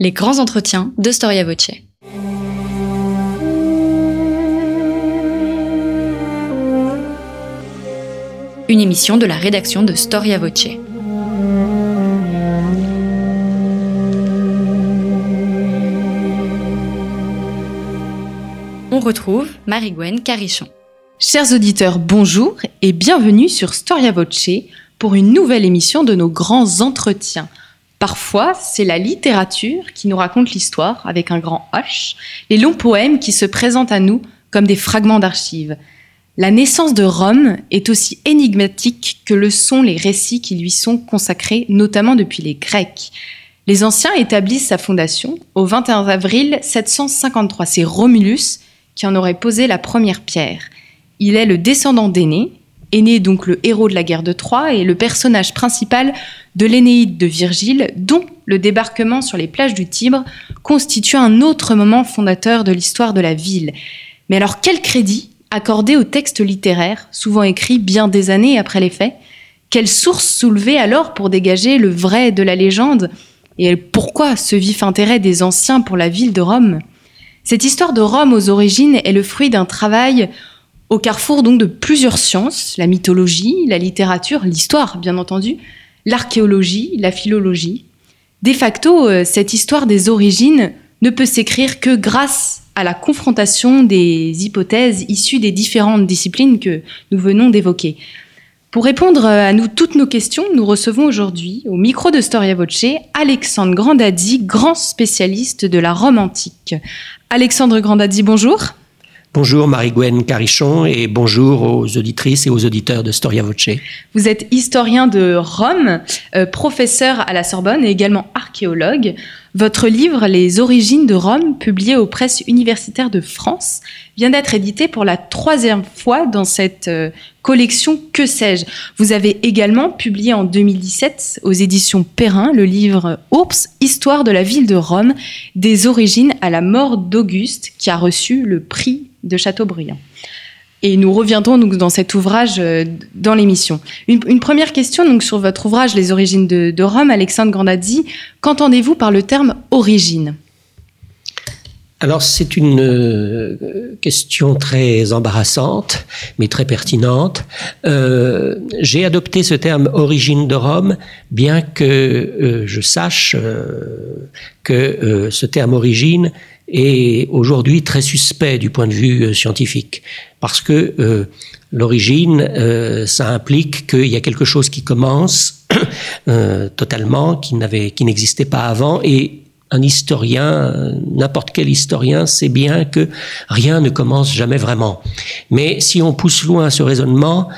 Les grands entretiens de Storia Voce. Une émission de la rédaction de Storia Voce. On retrouve Marie-Gwen Carichon. Chers auditeurs, bonjour et bienvenue sur Storia Voce pour une nouvelle émission de nos grands entretiens Parfois, c'est la littérature qui nous raconte l'histoire avec un grand H, les longs poèmes qui se présentent à nous comme des fragments d'archives. La naissance de Rome est aussi énigmatique que le sont les récits qui lui sont consacrés, notamment depuis les Grecs. Les anciens établissent sa fondation au 21 avril 753. C'est Romulus qui en aurait posé la première pierre. Il est le descendant d'Aîné, Aîné donc le héros de la guerre de Troie et le personnage principal de l'Énéide de Virgile, dont le débarquement sur les plages du Tibre constitue un autre moment fondateur de l'histoire de la ville. Mais alors quel crédit accorder au texte littéraire, souvent écrit bien des années après les faits? Quelle source soulever alors pour dégager le vrai de la légende? Et pourquoi ce vif intérêt des anciens pour la ville de Rome? Cette histoire de Rome aux origines est le fruit d'un travail au carrefour donc de plusieurs sciences, la mythologie, la littérature, l'histoire bien entendu, l'archéologie, la philologie. De facto, euh, cette histoire des origines ne peut s'écrire que grâce à la confrontation des hypothèses issues des différentes disciplines que nous venons d'évoquer. Pour répondre à nous toutes nos questions, nous recevons aujourd'hui au micro de Storia Voce Alexandre Grandadzi, grand spécialiste de la Rome antique. Alexandre Grandadzi, bonjour. Bonjour Marie-Gwen Carichon et bonjour aux auditrices et aux auditeurs de Storia Voce. Vous êtes historien de Rome, euh, professeur à la Sorbonne et également archéologue. Votre livre Les origines de Rome, publié aux presses universitaires de France, vient d'être édité pour la troisième fois dans cette euh, collection Que sais-je? Vous avez également publié en 2017 aux éditions Perrin le livre Ours, Histoire de la ville de Rome, des origines à la mort d'Auguste, qui a reçu le prix de Chateaubriand. Et nous reviendrons donc dans cet ouvrage euh, dans l'émission. Une, première question donc sur votre ouvrage Les origines de, Rome, Alexandre Grandazzi. Qu'entendez-vous par le terme origine alors c'est une euh, question très embarrassante, mais très pertinente. Euh, j'ai adopté ce terme origine de Rome, bien que je sache que ce terme origine est aujourd'hui très suspect du point de vue euh, scientifique, parce que euh, l'origine, euh, ça implique qu'il y a quelque chose qui commence totalement, qui n'avait, qui n'existait pas avant, et un historien, n'importe quel historien, sait bien que rien ne commence jamais vraiment. Mais si on pousse loin ce raisonnement,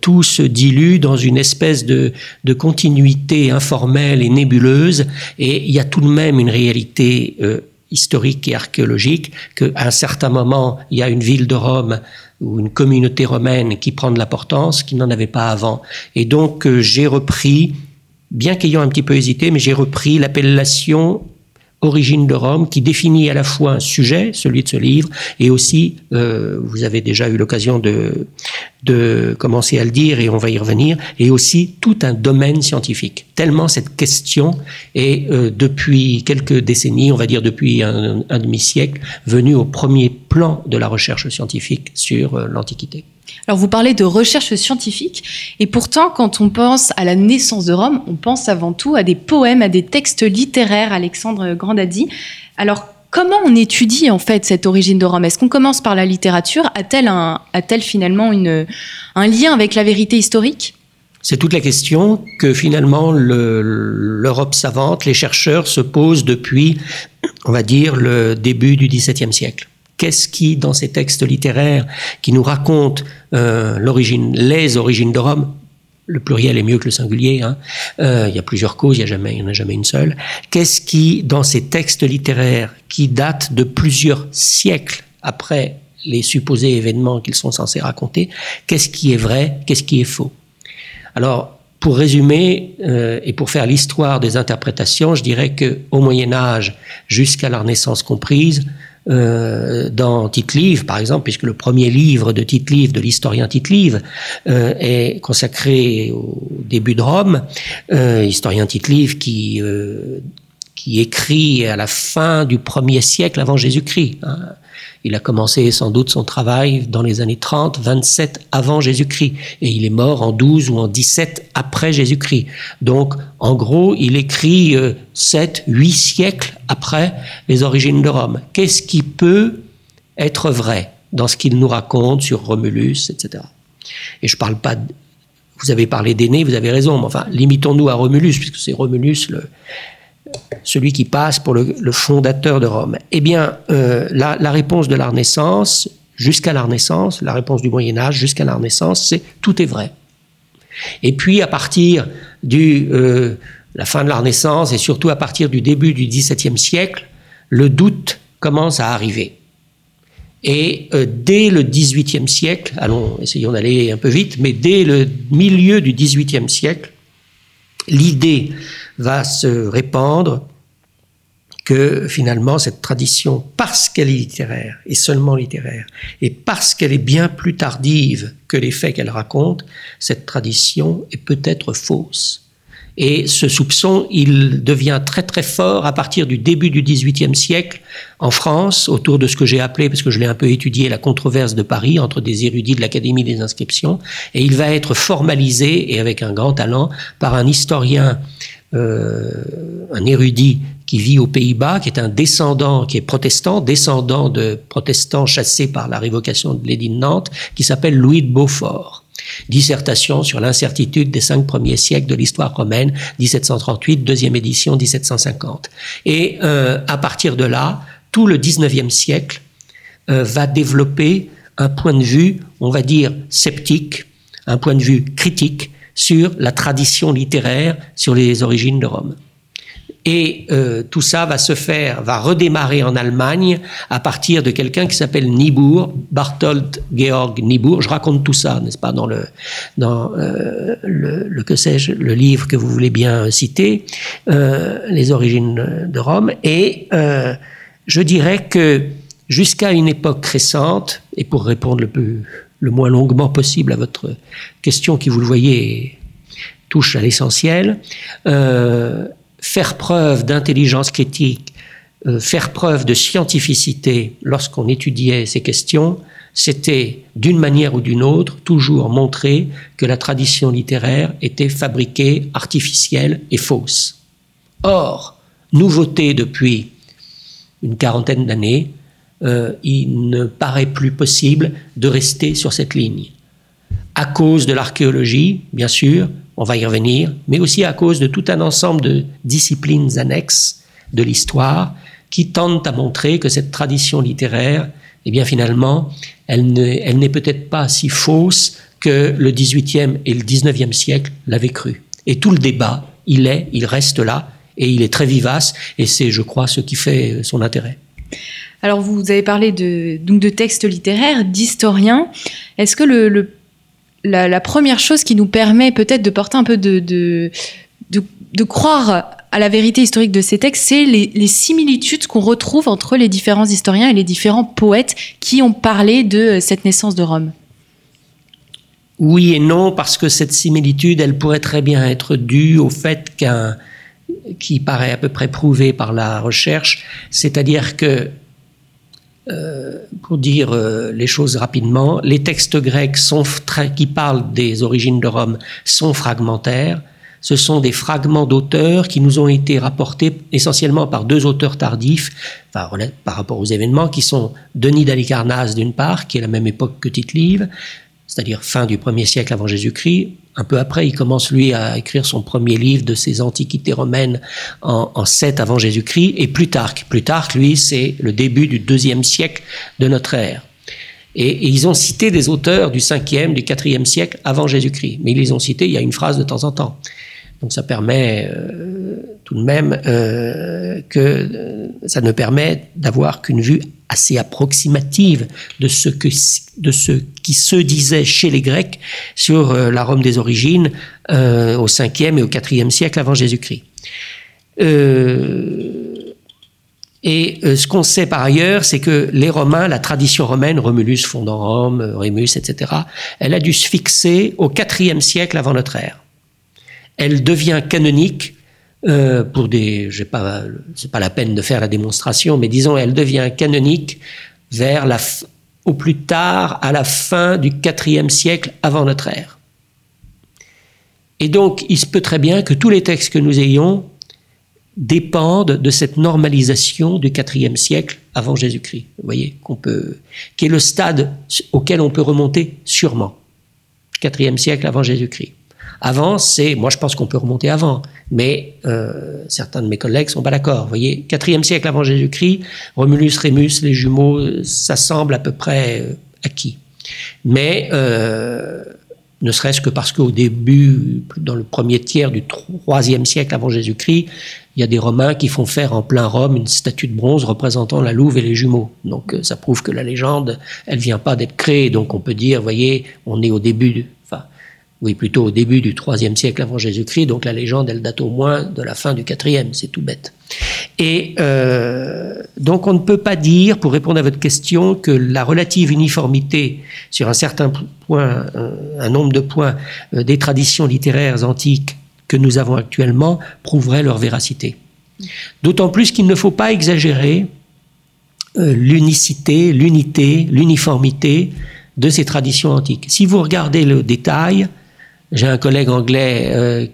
tout se dilue dans une espèce de, de, continuité informelle et nébuleuse, et il y a tout de même une réalité historique et archéologique qu'à un certain moment, il y a une ville de Rome ou une communauté romaine qui prend de l'importance qui n'en avait pas avant. Et donc, euh, j'ai repris, bien qu'ayant un petit peu hésité, mais j'ai repris l'appellation Origine de Rome, qui définit à la fois un sujet, celui de ce livre, et aussi, euh, vous avez déjà eu l'occasion de, de commencer à le dire, et on va y revenir, et aussi tout un domaine scientifique. Tellement cette question est, euh, depuis quelques décennies, on va dire depuis un, demi-siècle, venue au premier plan de la recherche scientifique sur euh, l'Antiquité. Alors vous parlez de recherche scientifique, et pourtant quand on pense à la naissance de Rome, on pense avant tout à des poèmes, à des textes littéraires, Alexandre Grandadzi. Alors comment on étudie en fait cette origine de Rome? Est-ce qu'on commence par la littérature? A-t-elle a finalement une, un lien avec la vérité historique? C'est toute la question que finalement l'Europe savante, les chercheurs se posent depuis, on va dire, le début du XVIIe siècle. Qu'est-ce qui, dans ces textes littéraires qui nous racontent euh, l'origine, les origines de Rome, le pluriel est mieux que le singulier. Hein, euh, il y a plusieurs causes, il n'y en a jamais une seule. Qu'est-ce qui, dans ces textes littéraires qui datent de plusieurs siècles après les supposés événements qu'ils sont censés raconter, qu'est-ce qui est vrai, qu'est-ce qui est faux? Alors, pour résumer euh, et pour faire l'histoire des interprétations, je dirais que au Moyen Âge, jusqu'à la Renaissance comprise, euh, dans Tite-Live, par exemple, puisque le premier livre de Tite-Live, de l'historien Tite-Live, euh, est consacré au début de Rome, euh, historien Tite-Live qui qui écrit à la fin du premier siècle avant Jésus-Christ. Hein. Il a commencé sans doute son travail dans les années 30, 27 avant Jésus-Christ, et il est mort en 12 ou en 17 après Jésus-Christ. Donc, en gros, il écrit 7, euh, 8 siècles après les origines de Rome. Qu'est-ce qui peut être vrai dans ce qu'il nous raconte sur Romulus, etc. Et je parle pas, vous avez parlé d'aîné, vous avez raison, mais enfin, limitons-nous à Romulus, puisque c'est Romulus le, celui qui passe pour le, fondateur de Rome Eh bien, euh, la, réponse de la Renaissance, jusqu'à la Renaissance, la réponse du Moyen Âge jusqu'à la Renaissance, c'est tout est vrai. Et puis, à partir de euh, la fin de la Renaissance et surtout à partir du début du XVIIe siècle, le doute commence à arriver. Et euh, dès le XVIIIe siècle, allons, essayons d'aller un peu vite, mais dès le milieu du XVIIIe siècle, l'idée va se répandre que finalement cette tradition, parce qu'elle est littéraire, et seulement littéraire, et parce qu'elle est bien plus tardive que les faits qu'elle raconte, cette tradition est peut-être fausse. Et ce soupçon, il devient très très fort à partir du début du XVIIIe siècle en France, autour de ce que j'ai appelé, parce que je l'ai un peu étudié, la controverse de Paris entre des érudits de l'Académie des inscriptions. Et il va être formalisé, et avec un grand talent, par un historien, un érudit qui vit aux Pays-Bas, qui est un descendant, qui est protestant, descendant de protestants chassés par la révocation de l'édit de Nantes, qui s'appelle Louis de Beaufort. Dissertation sur l'incertitude des cinq premiers siècles de l'histoire romaine, 1738, deuxième édition, 1750. Et euh, à partir de là, tout le 19e siècle euh, va développer un point de vue, on va dire, sceptique, un point de vue critique sur la tradition littéraire, sur les origines de Rome. Et euh, tout ça va se faire, va redémarrer en Allemagne à partir de quelqu'un qui s'appelle Niebuhr, Barthold Georg Niebuhr. Je raconte tout ça, n'est-ce pas, dans le dans euh, le, le, que sais-je, le livre que vous voulez bien citer, euh, les origines de Rome. Et euh, je dirais que jusqu'à une époque récente, et pour répondre le plus le moins longuement possible à votre question qui, vous le voyez, touche à l'essentiel. Euh, faire preuve d'intelligence critique, euh, faire preuve de scientificité lorsqu'on étudiait ces questions, c'était d'une manière ou d'une autre toujours montrer que la tradition littéraire était fabriquée, artificielle et fausse. Or, nouveauté depuis une quarantaine d'années, euh, il ne paraît plus possible de rester sur cette ligne. À cause de l'archéologie, bien sûr, on va y revenir, mais aussi à cause de tout un ensemble de disciplines annexes de l'histoire qui tentent à montrer que cette tradition littéraire, eh bien finalement, elle n'est peut-être pas si fausse que le XVIIIe et le XIXe siècle l'avaient cru. Et tout le débat, il est, il reste là, et il est très vivace, et c'est, je crois, ce qui fait son intérêt. Alors, vous avez parlé de, donc de textes littéraires, d'historiens. Est-ce que la, première chose qui nous permet peut-être de porter un peu de, de, croire à la vérité historique de ces textes, c'est les, similitudes qu'on retrouve entre les différents historiens et les différents poètes qui ont parlé de cette naissance de Rome? Oui et non, parce que cette similitude, elle pourrait très bien être due au fait qu'un qui paraît à peu près prouvé par la recherche, c'est-à-dire que euh, pour dire euh, les choses rapidement, les textes grecs sont qui parlent des origines de Rome sont fragmentaires. Ce sont des fragments d'auteurs qui nous ont été rapportés essentiellement par deux auteurs tardifs, par rapport aux événements, qui sont Denis d'Alicarnasse d'une part, qui est la même époque que Tite-Live, c'est-à-dire fin du 1er siècle avant Jésus-Christ. Un peu après, il commence lui à écrire son premier livre de ses antiquités romaines en, en 7 avant Jésus-Christ, et Plutarque. Plutarque, lui, c'est le début du deuxième siècle de notre ère. Et, ils ont cité des auteurs du 5e, du 4e siècle avant Jésus-Christ, mais ils les ont cités, il y a une phrase de temps en temps. Donc ça permet euh, tout de même euh, que euh, ça ne permet d'avoir qu'une vue assez approximative de ce, que, de ce qui se disait chez les Grecs sur euh, la Rome des origines euh, au 5e et au 4e siècle avant Jésus-Christ. Euh, et ce qu'on sait par ailleurs, c'est que les Romains, la tradition romaine, Romulus fondant Rome, Rémus, etc., elle a dû se fixer au 4e siècle avant notre ère. Elle devient canonique euh, pour des, j'ai pas, c'est pas la peine de faire la démonstration, mais disons, elle devient canonique vers la, au plus tard à la fin du IVe siècle avant notre ère. Et donc, il se peut très bien que tous les textes que nous ayons dépendent de cette normalisation du IVe siècle avant Jésus-Christ. Vous voyez, qu'on peut, qui est le stade auquel on peut remonter sûrement. IVe siècle avant Jésus-Christ. Avant, c'est, moi je pense qu'on peut remonter avant, mais euh, certains de mes collègues sont pas d'accord. Vous voyez, IVe siècle avant Jésus-Christ, Romulus, Rémus, les jumeaux, ça semble à peu près euh, acquis. Mais euh, ne serait-ce que parce qu'au début, dans le premier tiers du troisième siècle avant Jésus-Christ, il y a des Romains qui font faire en plein Rome une statue de bronze représentant la louve et les jumeaux. Donc ça prouve que la légende, elle vient pas d'être créée. Donc on peut dire, voyez, on est au début oui, plutôt au début du IIIe siècle avant Jésus-Christ, donc la légende, elle date au moins de la fin du IVe, c'est tout bête. Et euh, donc on ne peut pas dire, pour répondre à votre question, que la relative uniformité sur un certain point, un, nombre de points euh, des traditions littéraires antiques que nous avons actuellement prouverait leur véracité. D'autant plus qu'il ne faut pas exagérer euh, l'unicité, l'unité, l'uniformité de ces traditions antiques. Si vous regardez le détail, j'ai un collègue anglais euh,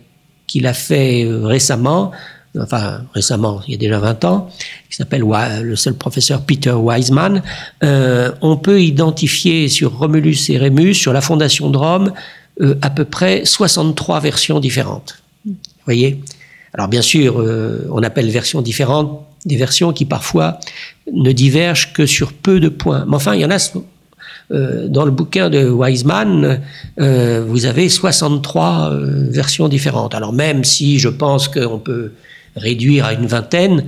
qui l'a fait euh, récemment, enfin récemment, il y a déjà 20 ans, qui s'appelle le seul professeur Peter Wiseman. Euh, on peut identifier sur Romulus et Rémus, sur la fondation de Rome, à peu près 63 versions différentes. Vous voyez? Alors bien sûr, on appelle versions différentes des versions qui parfois ne divergent que sur peu de points. Mais enfin, il y en a euh, dans le bouquin de Wiseman, euh, vous avez 63 euh, versions différentes. Alors même si je pense qu'on peut réduire à une vingtaine,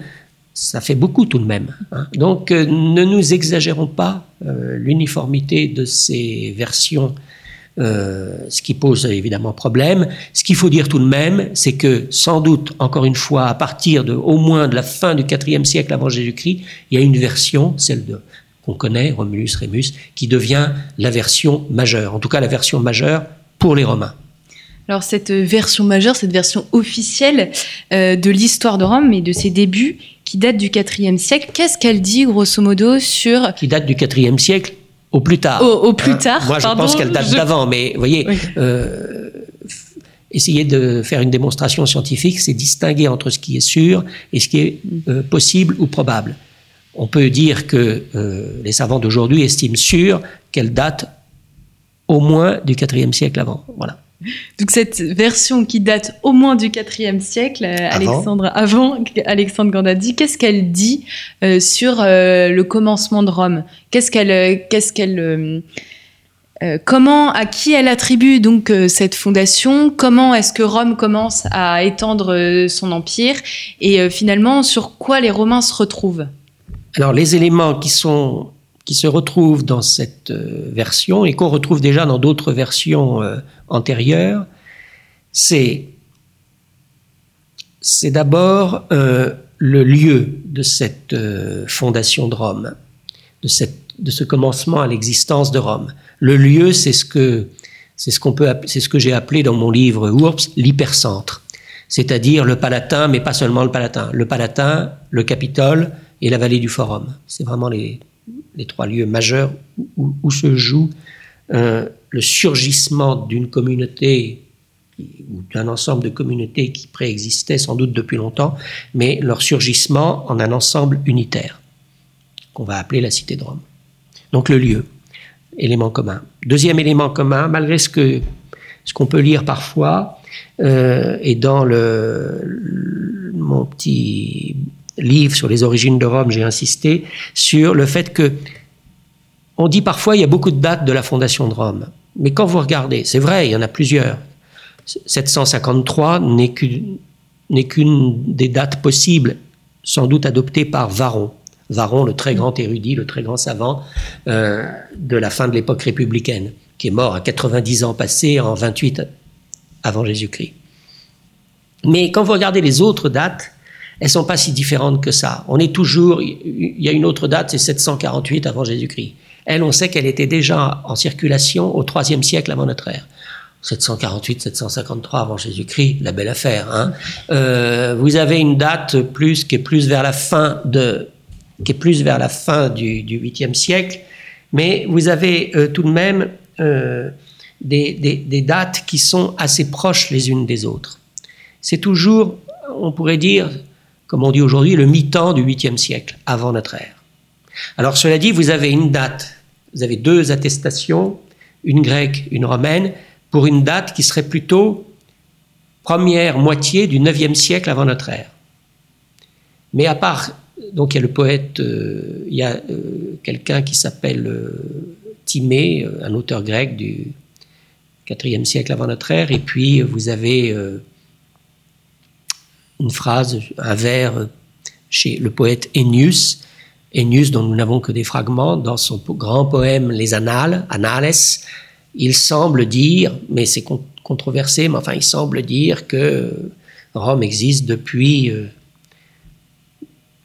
ça fait beaucoup tout de même. Hein. Donc ne nous exagérons pas l'uniformité de ces versions, ce qui pose évidemment problème. Ce qu'il faut dire tout de même, c'est que sans doute, encore une fois, à partir de au moins de la fin du IVe siècle avant Jésus-Christ, il y a une version, celle de qu'on connaît, Romulus Rémus, qui devient la version majeure, en tout cas la version majeure pour les Romains. Alors cette version majeure, cette version officielle euh, de l'histoire de Rome et de ses débuts, qui date du IVe siècle, qu'est-ce qu'elle dit grosso modo sur... Qui date du IVe siècle au plus tard. Au, plus hein tard. Moi, je pense qu'elle date d'avant, mais vous voyez, euh, essayer de faire une démonstration scientifique, c'est distinguer entre ce qui est sûr et ce qui est euh, possible ou probable on peut dire que euh, les savants d'aujourd'hui estiment sûr qu'elle date au moins du IVe siècle avant. Voilà. Donc cette version qui date au moins du IVe siècle, euh, Alexandre, avant Alexandre Gandadi, qu'est-ce qu'elle dit euh, sur le commencement de Rome? Qu'est-ce qu'elle, qu'est-ce qu'elle, comment, à qui elle attribue donc cette fondation? Comment est-ce que Rome commence à étendre son empire? Et finalement, sur quoi les Romains se retrouvent? Alors les éléments qui sont qui se retrouvent dans cette euh, version et qu'on retrouve déjà dans d'autres versions euh, antérieures, c'est c'est d'abord euh, le lieu de cette fondation de Rome, de, cette, de ce commencement à l'existence de Rome. Le lieu, c'est ce que c'est ce qu'on peut c'est ce que j'ai appelé dans mon livre Urps l'hypercentre, c'est-à-dire le Palatin, mais pas seulement le Palatin, le Palatin, le Capitole, et la vallée du Forum. C'est vraiment les, trois lieux majeurs où, se joue euh, le surgissement d'une communauté ou d'un ensemble de communautés qui préexistaient sans doute depuis longtemps, mais leur surgissement en un ensemble unitaire, qu'on va appeler la cité de Rome. Donc le lieu, élément commun. Deuxième élément commun, malgré ce ce qu'on peut lire parfois, euh, et dans le, mon petit livre sur les origines de Rome, j'ai insisté sur le fait que on dit parfois il y a beaucoup de dates de la fondation de Rome. Mais quand vous regardez, c'est vrai, il y en a plusieurs. 753 n'est qu'une des dates possibles, sans doute adoptées par Varon. Varon, le très grand érudit, le très grand savant euh, de la fin de l'époque républicaine, qui est mort à 90 ans passés en 28 avant Jésus-Christ. Mais quand vous regardez les autres dates, elles sont pas si différentes que ça. On est toujours, il y a une autre date, c'est 748 avant Jésus-Christ. Elle, on sait qu'elle était déjà en circulation au IIIe siècle avant notre ère. 748-753 avant Jésus-Christ, la belle affaire. Hein. Euh, vous avez une date plus qui est plus vers la fin de, qui est plus vers la fin du, du 8e siècle, mais vous avez euh, tout de même euh, des, dates qui sont assez proches les unes des autres. C'est toujours, on pourrait dire, comme on dit aujourd'hui, le mi-temps du 8e siècle avant notre ère. Alors cela dit, vous avez une date, vous avez deux attestations, une grecque, une romaine, pour une date qui serait plutôt première moitié du 9e siècle avant notre ère. Mais à part, donc il y a le poète, euh, il y a euh, quelqu'un qui s'appelle euh, Timée, euh, un auteur grec du 4e siècle avant notre ère, et puis vous avez une phrase, un vers chez le poète Ennius, Ennius dont nous n'avons que des fragments, dans son grand poème Les Annales, Annales, il semble dire, mais c'est controversé, mais enfin il semble dire que Rome existe depuis euh,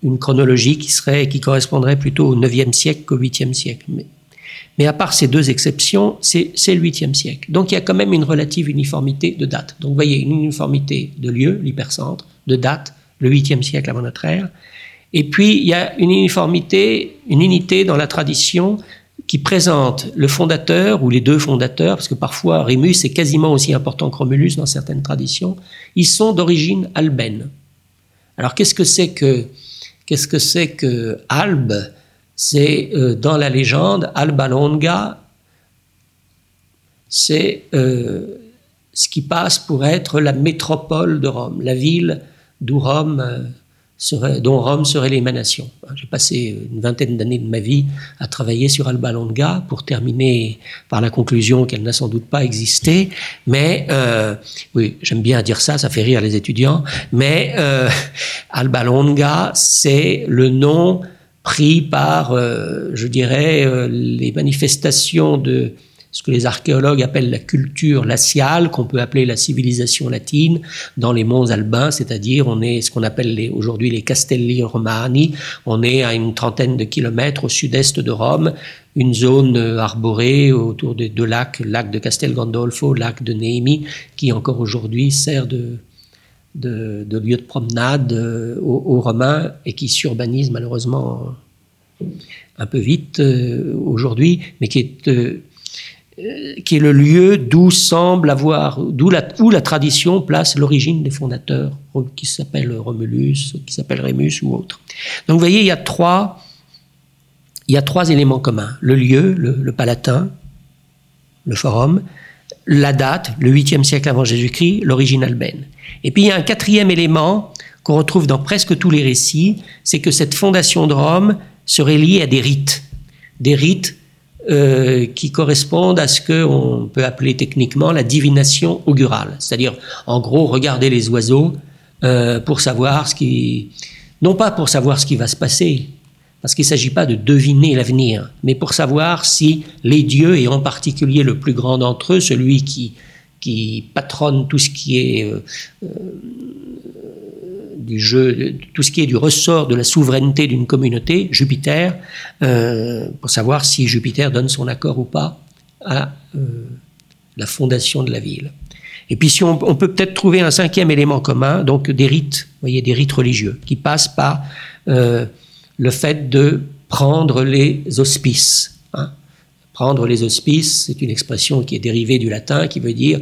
une chronologie qui, serait, qui correspondrait plutôt au 9e siècle qu'au 8e siècle. Mais, mais, à part ces deux exceptions, c'est le 8e siècle. Donc il y a quand même une relative uniformité de date. Donc vous voyez, une uniformité de lieu, l'hypercentre, de date, le 8e siècle avant notre ère. Et puis il y a une uniformité, une unité dans la tradition qui présente le fondateur ou les deux fondateurs, parce que parfois Rémus est quasiment aussi important que Romulus dans certaines traditions, ils sont d'origine albaine. Alors qu'est-ce que c'est que qu'est-ce que c'est que Albe C'est euh, dans la légende Alba Longa, c'est euh, ce qui passe pour être la métropole de Rome, la ville d'où Rome euh, serait, dont Rome serait l'émanation. J'ai passé une vingtaine d'années de ma vie à travailler sur Alba Longa pour terminer par la conclusion qu'elle n'a sans doute pas existé. Mais euh, oui, j'aime bien dire ça, ça fait rire les étudiants. Mais euh, Alba Longa, c'est le nom pris par, euh, je dirais, euh, les manifestations de ce que les archéologues appellent la culture laciale, qu'on peut appeler la civilisation latine, dans les monts albains, c'est-à-dire on est ce qu'on appelle aujourd'hui les Castelli Romani, on est à une trentaine de kilomètres au sud-est de Rome, une zone arborée autour des deux lacs, lac de Castel Gandolfo, lac de Neimi, qui encore aujourd'hui sert de, de, de, lieu de promenade aux, aux Romains et qui s'urbanise malheureusement un peu vite euh, aujourd'hui, mais qui est euh, qui est le lieu d'où semble avoir, d'où la, où la tradition place l'origine des fondateurs, qui s'appellent Romulus, qui s'appellent Rémus ou autres. Donc vous voyez, il y a trois, il y a trois éléments communs le lieu, le, le Palatin, le Forum, la date, le 8e siècle avant Jésus-Christ, l'origine albaine. Et puis il y a un quatrième élément qu'on retrouve dans presque tous les récits, c'est que cette fondation de Rome serait liée à des rites, des rites euh, qui correspondent à ce qu'on peut appeler techniquement la divination augurale. C'est-à-dire, en gros, regarder les oiseaux euh, pour savoir ce qui... Non pas pour savoir ce qui va se passer, parce qu'il ne s'agit pas de deviner l'avenir, mais pour savoir si les dieux, et en particulier le plus grand d'entre eux, celui qui, qui patronne tout ce qui est euh, du tout ce qui est du ressort de la souveraineté d'une communauté, Jupiter, euh, pour savoir si Jupiter donne son accord ou pas à euh, la fondation de la ville. Et puis si on, peut peut-être trouver un cinquième élément commun, donc des rites, voyez, des rites religieux, qui passent par euh, le fait de prendre les auspices. Hein. Prendre les auspices, c'est une expression qui est dérivée du latin, qui veut dire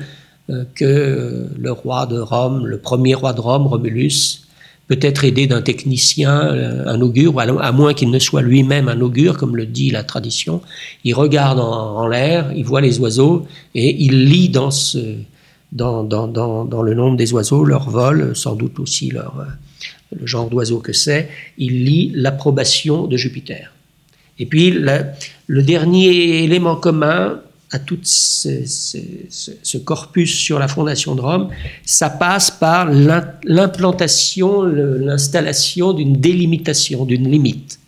que le roi de Rome, le premier roi de Rome, Romulus, peut être aidé d'un technicien, euh, un augure, à moins qu'il ne soit lui-même un augure, comme le dit la tradition. Il regarde en, l'air, il voit les oiseaux et il lit dans, le nombre des oiseaux leur vol, sans doute aussi leur, euh, le genre d'oiseau que c'est. Il lit l'approbation de Jupiter. Et puis le dernier élément commun tout ce, corpus sur la fondation de Rome, ça passe par l'implantation, l'installation d'une délimitation, d'une limite.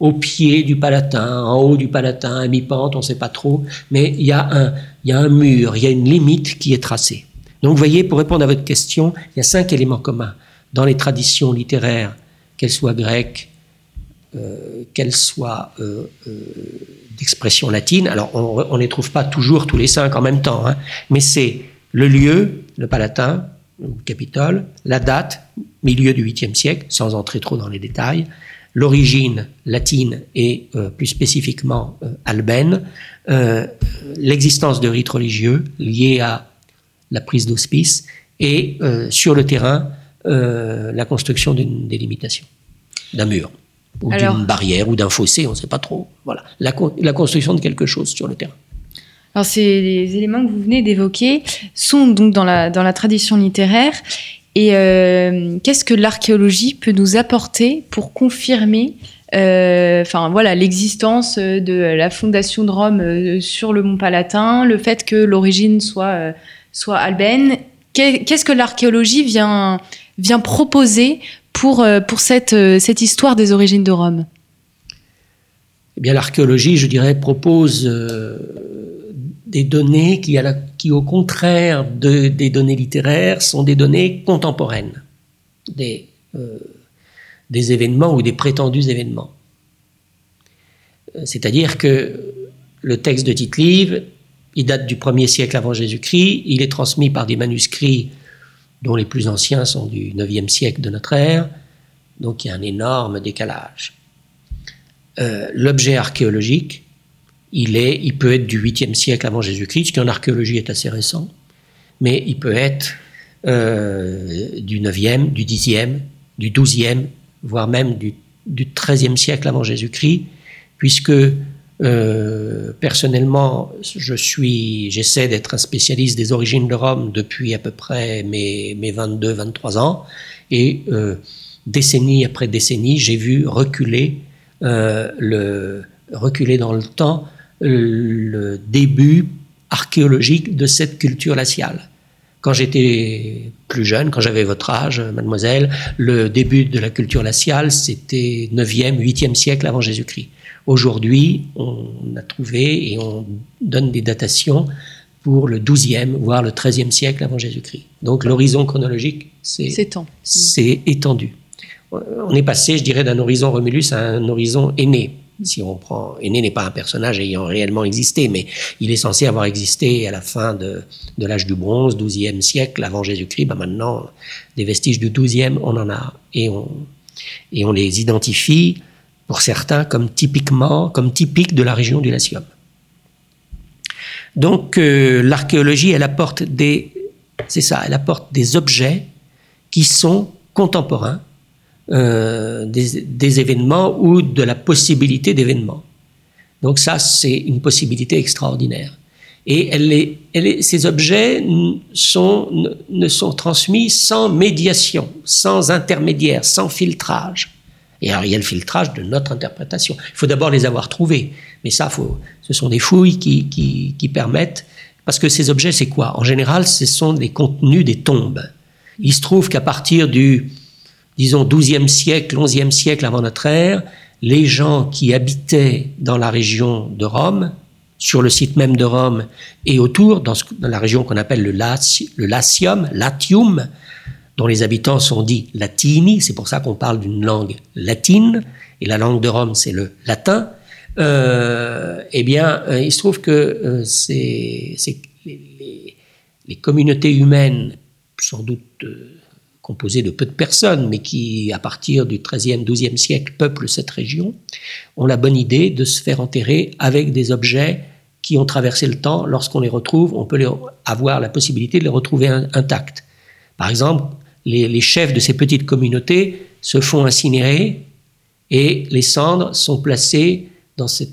Au pied du Palatin, en haut du Palatin, à mi-pente, on ne sait pas trop, mais il y, a un, il y a un mur, il y a une limite qui est tracée. Donc vous voyez, pour répondre à votre question, il y a cinq éléments communs dans les traditions littéraires, qu'elles soient grecques, qu'elles soient d'expression latine. Alors, on ne les trouve pas toujours tous les cinq en même temps, hein, mais c'est le lieu, le Palatin, le Capitole, la date, milieu du 8e siècle, sans entrer trop dans les détails, l'origine latine et euh, plus spécifiquement euh, albaine, euh, l'existence de rites religieux liés à la prise d'hospice et sur le terrain la construction d'une délimitation, d'un mur ou d'une barrière ou d'un fossé, on ne sait pas trop. Voilà, la, construction de quelque chose sur le terrain. Alors ces éléments que vous venez d'évoquer sont donc dans la, dans la tradition littéraire. Et euh, qu'est-ce que l'archéologie peut nous apporter pour confirmer euh, voilà l'existence de la fondation de Rome euh, sur le mont Palatin, le fait que l'origine soit soit albaine? Qu'est-ce que l'archéologie vient vient proposer pour, euh, pour cette, euh, cette histoire des origines de Rome Eh bien, l'archéologie, je dirais, propose euh, des données qui, au contraire de, des données littéraires, sont des données contemporaines, des, des événements ou des prétendus événements. C'est-à-dire que le texte de Tite-Live, il date du 1er siècle avant Jésus-Christ, il est transmis par des manuscrits dont les plus anciens sont du 9e siècle de notre ère, donc il y a un énorme décalage. Euh, l'objet archéologique, il, est, il peut être du 8e siècle avant Jésus-Christ, ce qui en archéologie est assez récent, mais il peut être euh, du 9e, du 10e, du 12e, voire même du, du 13e siècle avant Jésus-Christ, puisque euh, personnellement, je suis, j'essaie d'être un spécialiste des origines de Rome depuis à peu près mes, mes 22-23 ans, et euh, décennie après décennie, j'ai vu reculer euh, le reculer dans le temps le début archéologique de cette culture laciale. Quand j'étais plus jeune, quand j'avais votre âge, mademoiselle, le début de la culture laciale, c'était 9e, 8e siècle avant Jésus-Christ. Aujourd'hui, on a trouvé et on donne des datations pour le 12e, voire le 13e siècle avant Jésus-Christ. Donc l'horizon chronologique s'est étendu. On est passé, je dirais, d'un horizon Romulus à un horizon aîné. Si on prend, aîné n'est pas un personnage ayant réellement existé, mais il est censé avoir existé à la fin de, de l'âge du bronze, 12e siècle avant Jésus-Christ. Ben maintenant, des vestiges du 12e, on en a. Et on, et on les identifie pour certains comme typiquement, comme typique de la région du Latium. Donc euh, l'archéologie, elle apporte des, c'est ça, elle apporte des objets qui sont contemporains euh, des, des, événements ou de la possibilité d'événements. Donc ça, c'est une possibilité extraordinaire. Et elle est, elle est, ces objets sont, ne sont transmis sans médiation, sans intermédiaire, sans filtrage. Et alors, il filtrage de notre interprétation. Il faut d'abord les avoir trouvés. Mais ça, faut, ce sont des fouilles qui, qui, qui permettent. Parce que ces objets, c'est quoi? En général, ce sont des contenus des tombes. Il se trouve qu'à partir du, disons, 12e siècle, 11e siècle avant notre ère, les gens qui habitaient dans la région de Rome, sur le site même de Rome et autour, dans, la région qu'on appelle le, le Latium, Latium, dont les habitants sont dits latini, c'est pour ça qu'on parle d'une langue latine, et la langue de Rome, c'est le latin, euh, eh bien, euh, il se trouve que euh, c'est, les, communautés humaines, sans doute composées de peu de personnes, mais qui, à partir du XIIIe, XIIe siècle, peuplent cette région, ont la bonne idée de se faire enterrer avec des objets qui ont traversé le temps. Lorsqu'on les retrouve, on peut avoir la possibilité de les retrouver intacts. Par exemple, les, chefs de ces petites communautés se font incinérer et les cendres sont placées dans ce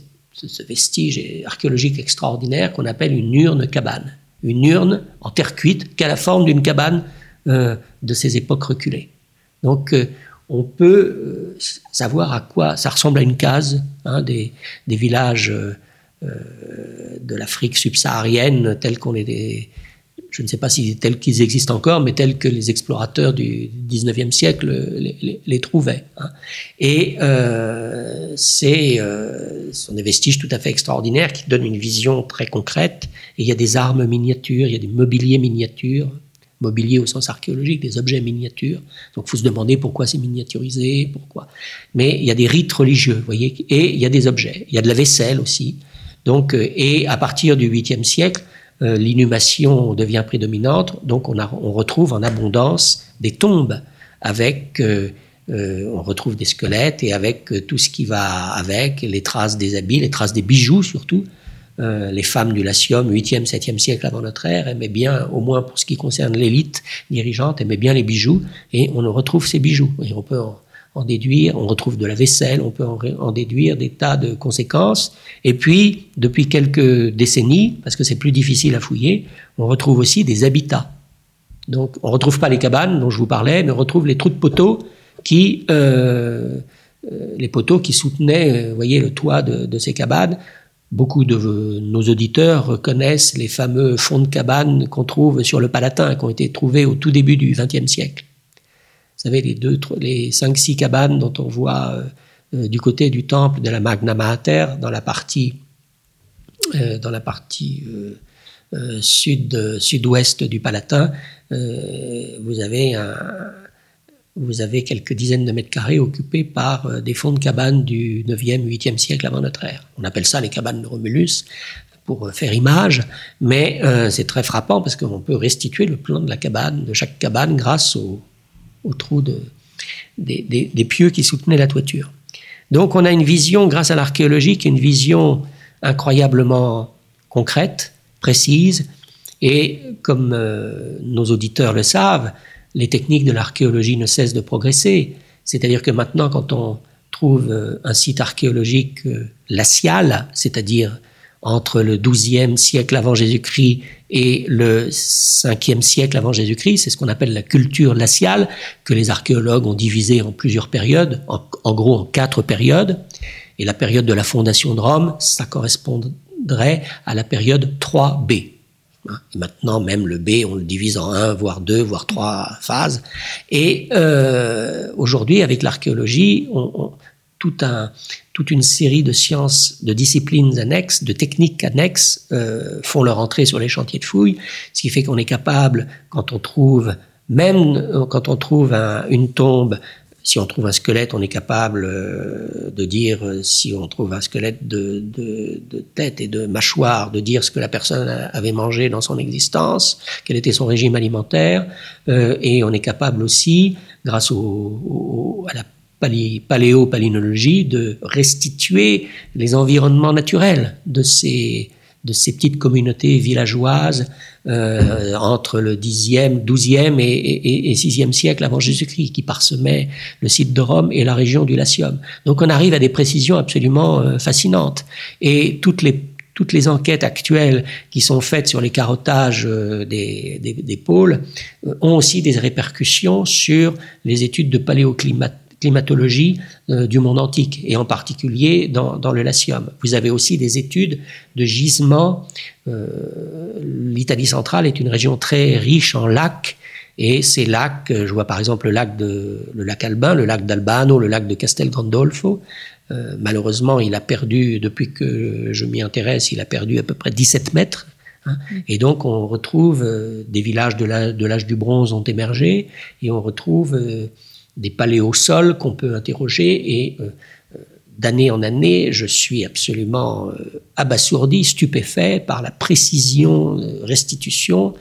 vestige archéologique extraordinaire qu'on appelle une urne cabane. Une urne en terre cuite qui a la forme d'une cabane euh, de ces époques reculées. Donc euh, on peut euh, savoir à quoi ça ressemble à une case hein, des, villages de l'Afrique subsaharienne tels qu'on les je ne sais pas si tels qu'ils existent encore, mais tels que les explorateurs du 19e siècle les, trouvaient. Hein. Et euh, c'est, euh, ce sont des vestiges tout à fait extraordinaires qui donnent une vision très concrète. Et il y a des armes miniatures, il y a des mobiliers miniatures mobilier au sens archéologique, des objets miniatures. Donc, il faut se demander pourquoi c'est miniaturisé, pourquoi. Mais il y a des rites religieux, voyez, et il y a des objets. Il y a de la vaisselle aussi. Donc, euh, et à partir du 8e siècle, euh, l'inhumation devient prédominante. Donc, on, retrouve en abondance des tombes avec euh, on retrouve des squelettes et avec tout ce qui va avec, les traces des habits, les traces des bijoux surtout. Euh, les femmes du Latium, 8e, 7e siècle avant notre ère, aimaient bien, au moins pour ce qui concerne l'élite dirigeante, aimaient bien les bijoux, et on retrouve ces bijoux. On retrouve de la vaisselle, on peut en, déduire des tas de conséquences. Et puis, depuis quelques décennies, parce que c'est plus difficile à fouiller, on retrouve aussi des habitats. Donc, on ne retrouve pas les cabanes dont je vous parlais, mais on retrouve les trous de poteaux qui, euh, euh, les poteaux qui soutenaient, vous voyez, le toit de, ces cabanes. Beaucoup de nos auditeurs reconnaissent les fameux fonds de cabane qu'on trouve sur le Palatin, qui ont été trouvés au tout début du XXe siècle. Vous savez, les, deux, les cinq, six cabanes dont on voit euh, euh, du côté du temple de la Magna Mater, dans la partie, euh, sud, sud-ouest du Palatin, vous avez quelques dizaines de mètres carrés occupés par des fonds de cabanes du 9e, 8e siècle avant notre ère. On appelle ça les cabanes de Romulus pour faire image, mais c'est très frappant parce qu'on peut restituer le plan de la cabane, de chaque cabane, grâce au, au trou de, des, des, pieux qui soutenaient la toiture. Donc on a une vision, grâce à l'archéologie, une vision incroyablement concrète, précise, et comme nos auditeurs le savent, les techniques de l'archéologie ne cessent de progresser. C'est-à-dire que maintenant, quand on trouve euh, un site archéologique euh, c'est-à-dire entre le XIIe siècle avant Jésus-Christ et le 5e siècle avant Jésus-Christ, c'est ce qu'on appelle la culture laciale, que les archéologues ont divisé en plusieurs périodes, en, gros en quatre périodes. Et la période de la fondation de Rome, ça correspondrait à la période 3b. Hein, maintenant, même le B, on le divise en un, voire deux, voire trois phases. Et euh, aujourd'hui, avec l'archéologie, on, toute une série de sciences, de disciplines annexes, de techniques annexes euh, font leur entrée sur les chantiers de fouilles, ce qui fait qu'on est capable, quand on trouve, même quand on trouve une tombe si on trouve un squelette, on est capable euh, de dire, euh, si on trouve un squelette de, tête et de mâchoire, de dire ce que la personne avait mangé dans son existence, quel était son régime alimentaire, euh, et on est capable aussi, grâce à la paléopalinologie, de restituer les environnements naturels de ces, de ces petites communautés villageoises euh, entre le 10e, 12e et, et, 6e siècle avant Jésus-Christ, qui parsemaient le site de Rome et la région du Latium. Donc on arrive à des précisions absolument euh, fascinantes. Et toutes les toutes les enquêtes actuelles qui sont faites sur les carottages euh, des, des, des, pôles ont aussi des répercussions sur les études de paléoclimat climatologie euh, du monde antique, et en particulier dans, dans, le Latium. Vous avez aussi des études de gisements. Euh, L'Italie centrale est une région très riche en lacs, et ces lacs, euh, je vois par exemple le lac, de, le lac Albin, le lac d'Albano, le lac de Castel Gandolfo. Euh, malheureusement, il a perdu, depuis que je m'y intéresse, il a perdu à peu près 17 mètres. Hein. Et donc on retrouve des villages de l'âge du bronze ont émergé et on retrouve des paléosols qu'on peut interroger et euh, euh, d'année en année, je suis absolument euh, abasourdi, stupéfait par la précision, restitution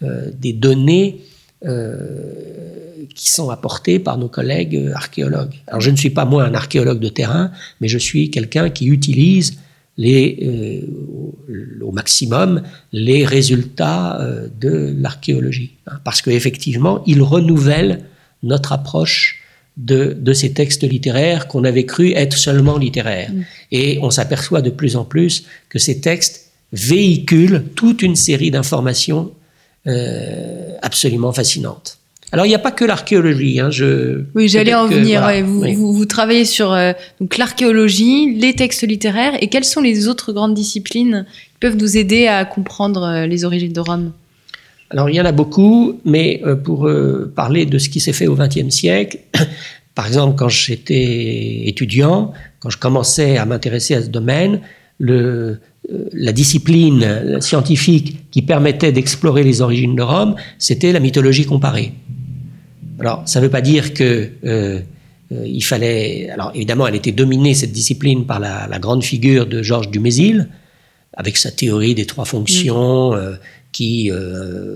des données qui sont apportées par nos collègues archéologues. Alors je ne suis pas moi un archéologue de terrain, mais je suis quelqu'un qui utilise au maximum les résultats de l'archéologie, parce qu'effectivement, ils renouvellent notre approche de, de ces textes littéraires qu'on avait cru être seulement littéraires. Mm. Et on s'aperçoit de plus en plus que ces textes véhiculent toute une série d'informations euh, absolument fascinantes. Alors il n'y a pas que l'archéologie. Hein, je, oui, j'allais en venir. vous, vous, vous, travaillez sur euh, donc l'archéologie, les textes littéraires, et quelles sont les autres grandes disciplines qui peuvent nous aider à comprendre euh, les origines de Rome? Alors il y en a beaucoup, mais euh, pour euh, parler de ce qui s'est fait au XXe siècle, par exemple quand j'étais étudiant, quand je commençais à m'intéresser à ce domaine, le, la discipline scientifique qui permettait d'explorer les origines de Rome, c'était la mythologie comparée. Alors, ça ne veut pas dire que euh, euh, il fallait. Alors, évidemment, elle était dominée cette discipline par la, grande figure de Georges Dumézil, avec sa théorie des trois fonctions. Mm. Euh, qui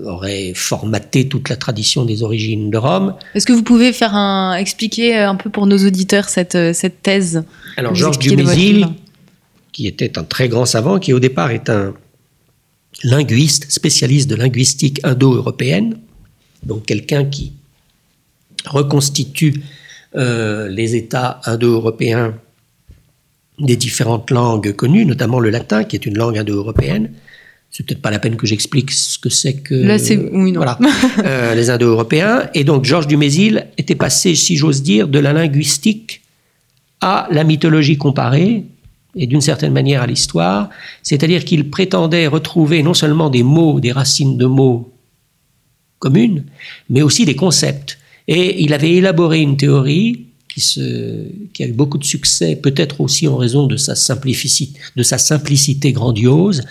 aurait formaté toute la tradition des origines de Rome. Est-ce que vous pouvez faire un, expliquer un peu pour nos auditeurs cette, cette thèse Alors Georges Dumézil, qui était un très grand savant, qui au départ est un linguiste, spécialiste de linguistique indo-européenne, donc quelqu'un qui reconstitue euh, les États indo-européens des différentes langues connues, notamment le latin, qui est une langue indo-européenne. C'est peut-être pas la peine que j'explique ce que c'est que Là, oui, non. Voilà, euh, les Indo-Européens. Et donc Georges Dumézil était passé, si j'ose dire, de la linguistique à la mythologie comparée et d'une certaine manière à l'histoire. C'est-à-dire qu'il prétendait retrouver non seulement des mots, des racines de mots communes, mais aussi des concepts. Et il avait élaboré une théorie qui, a eu beaucoup de succès, peut-être aussi en raison de sa simplicité, de sa simplicité grandiose,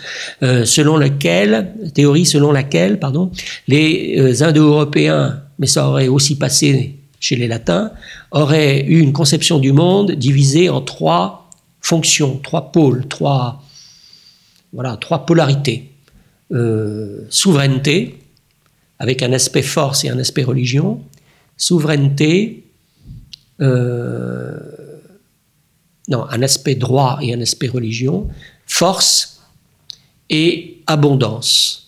euh, selon laquelle, théorie selon laquelle, pardon, les euh, Indo-Européens, mais ça aurait aussi passé chez les Latins, auraient eu une conception du monde divisée en trois fonctions, trois pôles, trois, voilà, trois polarités. Euh, souveraineté, avec un aspect force et un aspect religion, souveraineté, euh, non, un aspect droit et un aspect religion, force et abondance.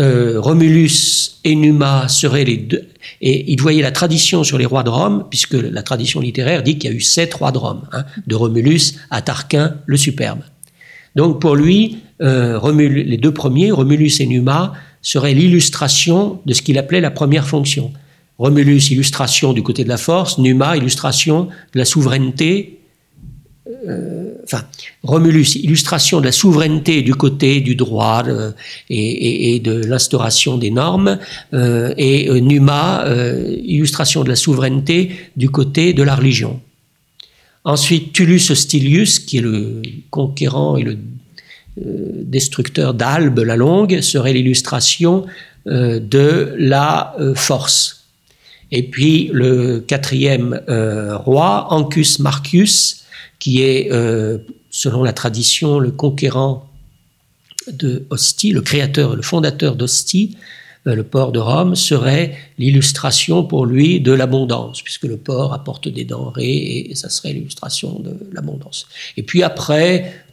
Euh, Romulus et Numa seraient les deux, et il voyait la tradition sur les rois de Rome, puisque la tradition littéraire dit qu'il y a eu sept rois de Rome, hein, de Romulus à Tarquin le Superbe. Donc pour lui, euh, les deux premiers, Romulus et Numa, seraient l'illustration de ce qu'il appelait la première fonction. Romulus, illustration du côté de la force, Numa, illustration de la souveraineté. Euh, enfin, Romulus, illustration de la souveraineté du côté du droit euh, et, de l'instauration des normes, euh, et Numa, illustration de la souveraineté du côté de la religion. Ensuite, Tullus Hostilius, qui est le conquérant et le destructeur d'Albe la Longue, serait l'illustration de la force et puis le quatrième euh, roi, Ancus Marcus, qui est, euh, selon la tradition, le conquérant de Ostie, le créateur, le fondateur d'Ostie, euh, le port de Rome, serait l'illustration pour lui de l'abondance, puisque le port apporte des denrées et, ça serait l'illustration de l'abondance. Et puis après,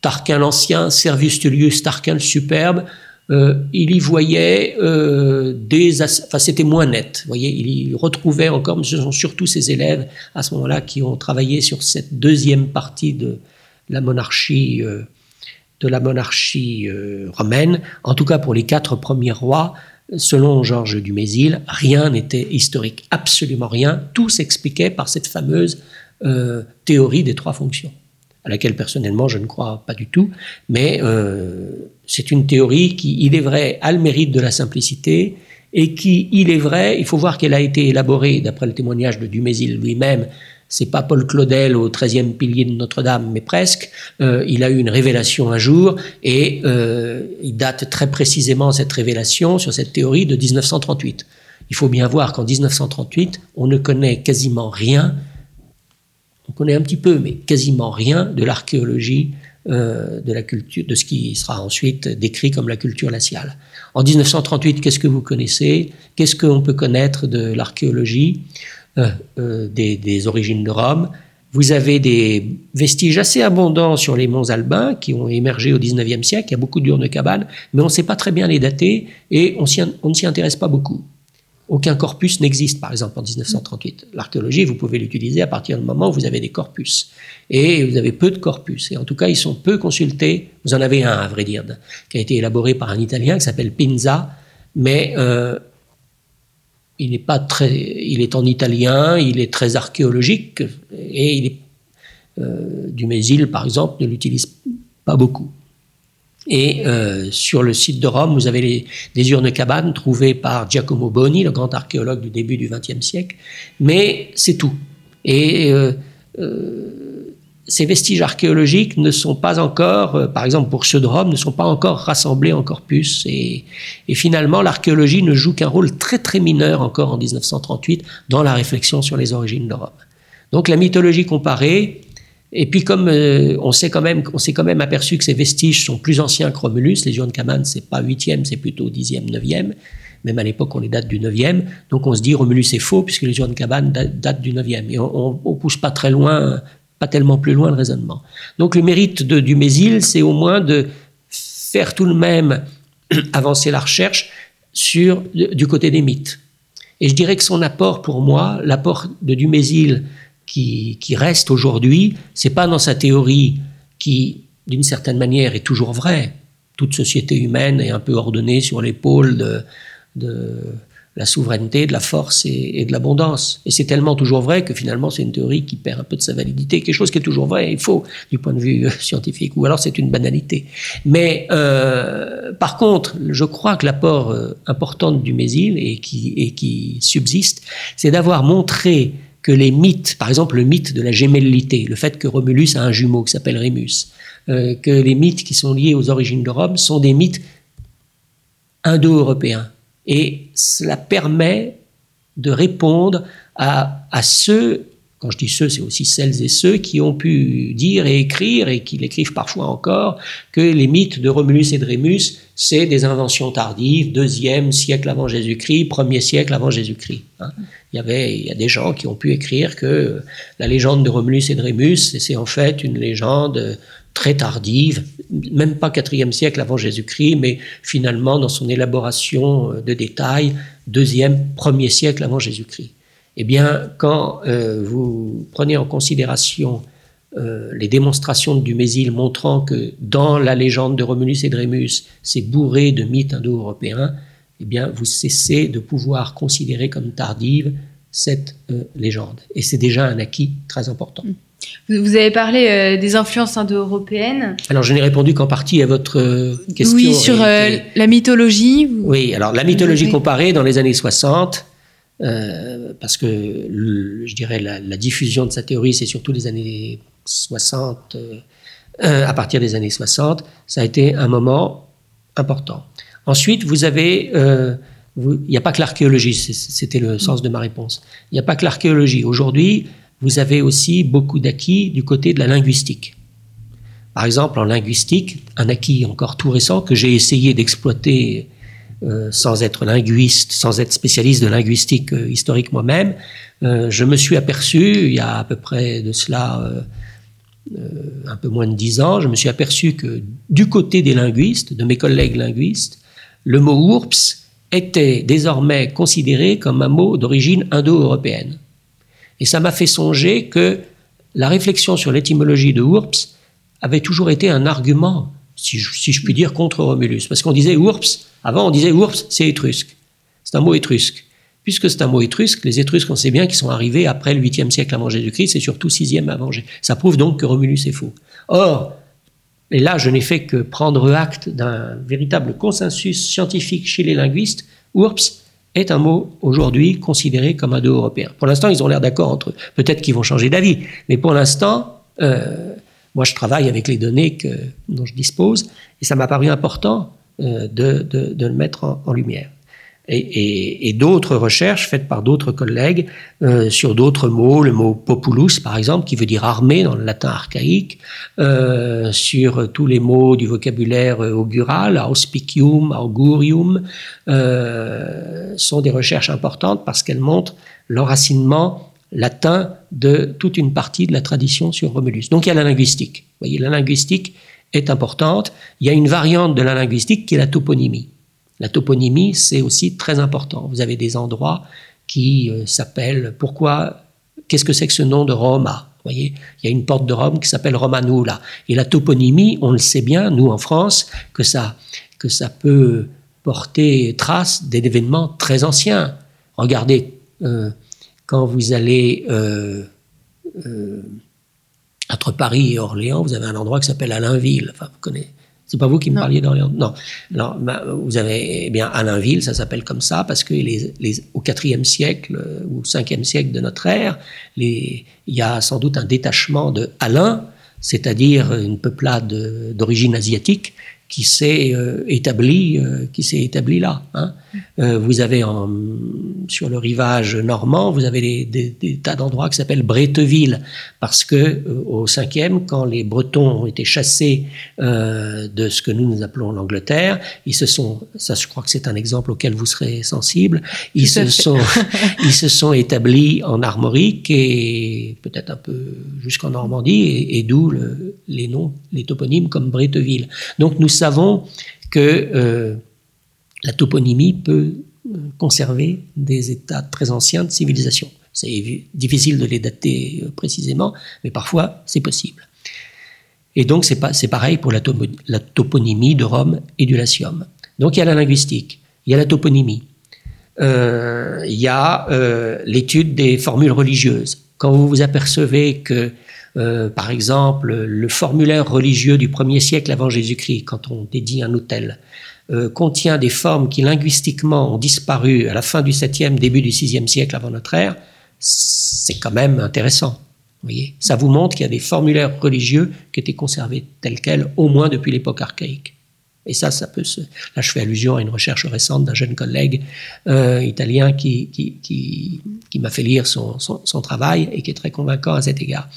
Tarquin l'Ancien, Servius Tullius Tarquin le Superbe, euh, il y voyait euh, des... Enfin, c'était moins net. Vous voyez, il y retrouvait encore, mais ce sont surtout ses élèves à ce moment-là qui ont travaillé sur cette deuxième partie de la monarchie, euh, de la monarchie romaine. En tout cas, pour les quatre premiers rois, selon Georges Dumézil, rien n'était historique, absolument rien. Tout s'expliquait par cette fameuse théorie des trois fonctions à laquelle personnellement je ne crois pas du tout, mais c'est une théorie qui, il est vrai, a le mérite de la simplicité et qui, il est vrai, il faut voir qu'elle a été élaborée d'après le témoignage de Dumézil lui-même. C'est pas Paul Claudel au 13e pilier de Notre-Dame, mais presque. Euh, il a eu une révélation un jour et euh, il date très précisément cette révélation sur cette théorie de 1938. Il faut bien voir qu'en 1938, on ne connaît quasiment rien on connaît un petit peu, mais quasiment rien de l'archéologie euh, de la culture, de ce qui sera ensuite décrit comme la culture glaciale. En 1938, qu'est-ce que vous connaissez? Qu'est-ce qu'on peut connaître de l'archéologie euh, euh, des, origines de Rome? Vous avez des vestiges assez abondants sur les monts Albins qui ont émergé au 19e siècle. Il y a beaucoup d'urnes cabanes, mais on ne sait pas très bien les dater et on ne s'y intéresse pas beaucoup. Aucun corpus n'existe, par exemple, en 1938. L'archéologie, vous pouvez l'utiliser à partir du moment où vous avez des corpus. Et vous avez peu de corpus. Et en tout cas, ils sont peu consultés. Vous en avez un, à vrai dire, qui a été élaboré par un Italien qui s'appelle Pinza, mais euh, il n'est pas très, il est en italien, il est très archéologique, et il est, euh, du Mésil, par exemple, ne l'utilise pas beaucoup. Et euh, sur le site de Rome, vous avez les, des urnes cabanes trouvées par Giacomo Boni, le grand archéologue du début du XXe siècle, mais c'est tout. Et euh, euh, ces vestiges archéologiques ne sont pas encore, euh, par exemple pour ceux de Rome, ne sont pas encore rassemblés en corpus. Et, et finalement, l'archéologie ne joue qu'un rôle très très mineur encore en 1938 dans la réflexion sur les origines de Rome. Donc la mythologie comparée, et puis comme euh, on s'est quand même, aperçu que ces vestiges sont plus anciens que Romulus, les de Kaman, c'est pas 8e, c'est plutôt 10e, 9e. Même à l'époque, on les date du 9e. Donc on se dit Romulus est faux puisque les de Kaman datent du 9e. Et on, on, pousse pas très loin pas tellement plus loin le raisonnement. Donc le mérite de, du Mésil, c'est au moins de faire tout de même avancer la recherche sur du côté des mythes. Et je dirais que son apport pour moi, l'apport de Dumézil qui, reste aujourd'hui, c'est pas dans sa théorie qui, d'une certaine manière, est toujours vraie. Toute société humaine est un peu ordonnée sur l'épaule de, la souveraineté, de la force et, de l'abondance. Et c'est tellement toujours vrai que finalement c'est une théorie qui perd un peu de sa validité, quelque chose qui est toujours vrai et faux du point de vue euh, scientifique, ou alors c'est une banalité. Mais euh, par contre, je crois que l'apport euh, important du Mésil et qui subsiste, c'est d'avoir montré que les mythes, par exemple le mythe de la gémellité, le fait que Romulus a un jumeau qui s'appelle Rémus, que les mythes qui sont liés aux origines de Rome sont des mythes indo-européens. Et cela permet de répondre à, à ceux, quand je dis ceux, c'est aussi celles et ceux qui ont pu dire et écrire, et qui l'écrivent parfois encore, que les mythes de Romulus et de Rémus, c'est des inventions tardives, deuxième siècle avant Jésus-Christ, premier siècle avant Jésus-Christ. Hein. Il y avait, a des gens qui ont pu écrire que la légende de Romulus et de Rémus, c'est en fait une légende très tardive, même pas quatrième siècle avant Jésus-Christ, mais finalement dans son élaboration de détails, deuxième, premier siècle avant Jésus-Christ. Eh bien, quand euh, vous prenez en considération euh, les démonstrations de Dumézil montrant que dans la légende de Romulus et de Rémus, c'est bourré de mythes indo-européens, eh bien, vous cessez de pouvoir considérer comme tardive cette légende. Et c'est déjà un acquis très important. Mm. Vous avez parlé euh, des influences indo-européennes. Alors, je n'ai répondu qu'en partie à votre euh, question. Oui, sur euh, la mythologie. Oui, alors la mythologie comparée dans les années 60, parce que je dirais la, diffusion de sa théorie, c'est surtout les années 60, à partir des années 60, ça a été un moment important. Ensuite, vous avez il n'y a pas que l'archéologie, c'était le sens de ma réponse. Il n'y a pas que l'archéologie. Aujourd'hui, vous avez aussi beaucoup d'acquis du côté de la linguistique. Par exemple, en linguistique, un acquis encore tout récent que j'ai essayé d'exploiter euh, sans être linguiste, sans être spécialiste de linguistique euh, historique moi-même, euh, je me suis aperçu, il y a à peu près de cela un peu moins de dix ans, je me suis aperçu que du côté des linguistes, de mes collègues linguistes, le mot ourps était désormais considéré comme un mot d'origine indo-européenne. Et ça m'a fait songer que la réflexion sur l'étymologie de Urps avait toujours été un argument, si je, puis dire, contre Romulus. Parce qu'on disait Urps, avant on disait Urps, c'est étrusque. C'est un mot étrusque. Puisque c'est un mot étrusque, les Étrusques, on sait bien qu'ils sont arrivés après le 8e siècle avant Jésus-Christ et surtout 6e avant Jésus. Ça prouve donc que Romulus est faux. Or, et là, je n'ai fait que prendre acte d'un véritable consensus scientifique chez les linguistes, Urps est un mot aujourd'hui considéré comme un dos européen. Pour l'instant, ils ont l'air d'accord entre eux. Peut-être qu'ils vont changer d'avis, mais pour l'instant, euh, moi, je travaille avec les données que, dont je dispose, et ça m'a paru important euh, de, de, de, le mettre en, en lumière. Et, et, d'autres recherches faites par d'autres collègues euh, sur d'autres mots, le mot populus par exemple, qui veut dire armée dans le latin archaïque, euh, sur tous les mots du vocabulaire augural, auspicium, augurium, euh, sont des recherches importantes parce qu'elles montrent l'enracinement latin de toute une partie de la tradition sur Romulus. Donc il y a la linguistique. Vous voyez, la linguistique est importante. Il y a une variante de la linguistique qui est la toponymie. La toponymie, c'est aussi très important. Vous avez des endroits qui euh, s'appellent pourquoi Qu'est-ce que c'est que ce nom de Roma? Vous voyez, il y a une porte de Rome qui s'appelle Romanula. Et la toponymie, on le sait bien, nous en France, que ça, que ça peut porter trace d'événements très anciens. Regardez, euh, quand vous allez euh, entre Paris et Orléans, vous avez un endroit qui s'appelle Alainville. Enfin, vous connaissez C'est pas vous qui me parliez d'Orient Non. Alors, bah, vous avez eh bien Alainville, ça s'appelle comme ça parce que les, les, au IVe siècle euh, ou 5e siècle de notre ère, les, il y a sans doute un détachement de Alain, c'est-à-dire une peuplade d'origine asiatique qui s'est euh, établi, euh, qui s'est établi là. Hein. Euh, vous avez en, sur le rivage normand, vous avez des, des, des tas d'endroits qui s'appellent Breteville, parce que euh, au cinquième, quand les Bretons ont été chassés euh, de ce que nous nous appelons l'Angleterre, ils se sont, ça je crois que c'est un exemple auquel vous serez sensible, ils se sont, ils se sont établis en Armorique et peut-être un peu jusqu'en Normandie, et, et d'où le, les noms, les toponymes comme Breteville. Donc nous savons que la toponymie peut euh, conserver des états très anciens de civilisation. C'est difficile de les dater euh, précisément, mais parfois c'est possible. Et donc c'est pareil pour la, to la, toponymie de Rome et du Latium. Donc il y a la linguistique, il y a la toponymie, euh, il y a l'étude des formules religieuses. Quand vous vous apercevez que par exemple, le formulaire religieux du premier siècle avant Jésus-Christ, quand on dédie un hôtel, euh, contient des formes qui linguistiquement ont disparu à la fin du 7e, début du 6e siècle avant notre ère, c'est quand même intéressant. Voyez Ça vous montre qu'il y a des formulaires religieux qui étaient conservés tels quels, au moins depuis l'époque archaïque. Et ça, ça peut se... Là, je fais allusion à une recherche récente d'un jeune collègue euh, italien qui, qui, qui, qui m'a fait lire son, son, son, travail et qui est très convaincant à cet égard.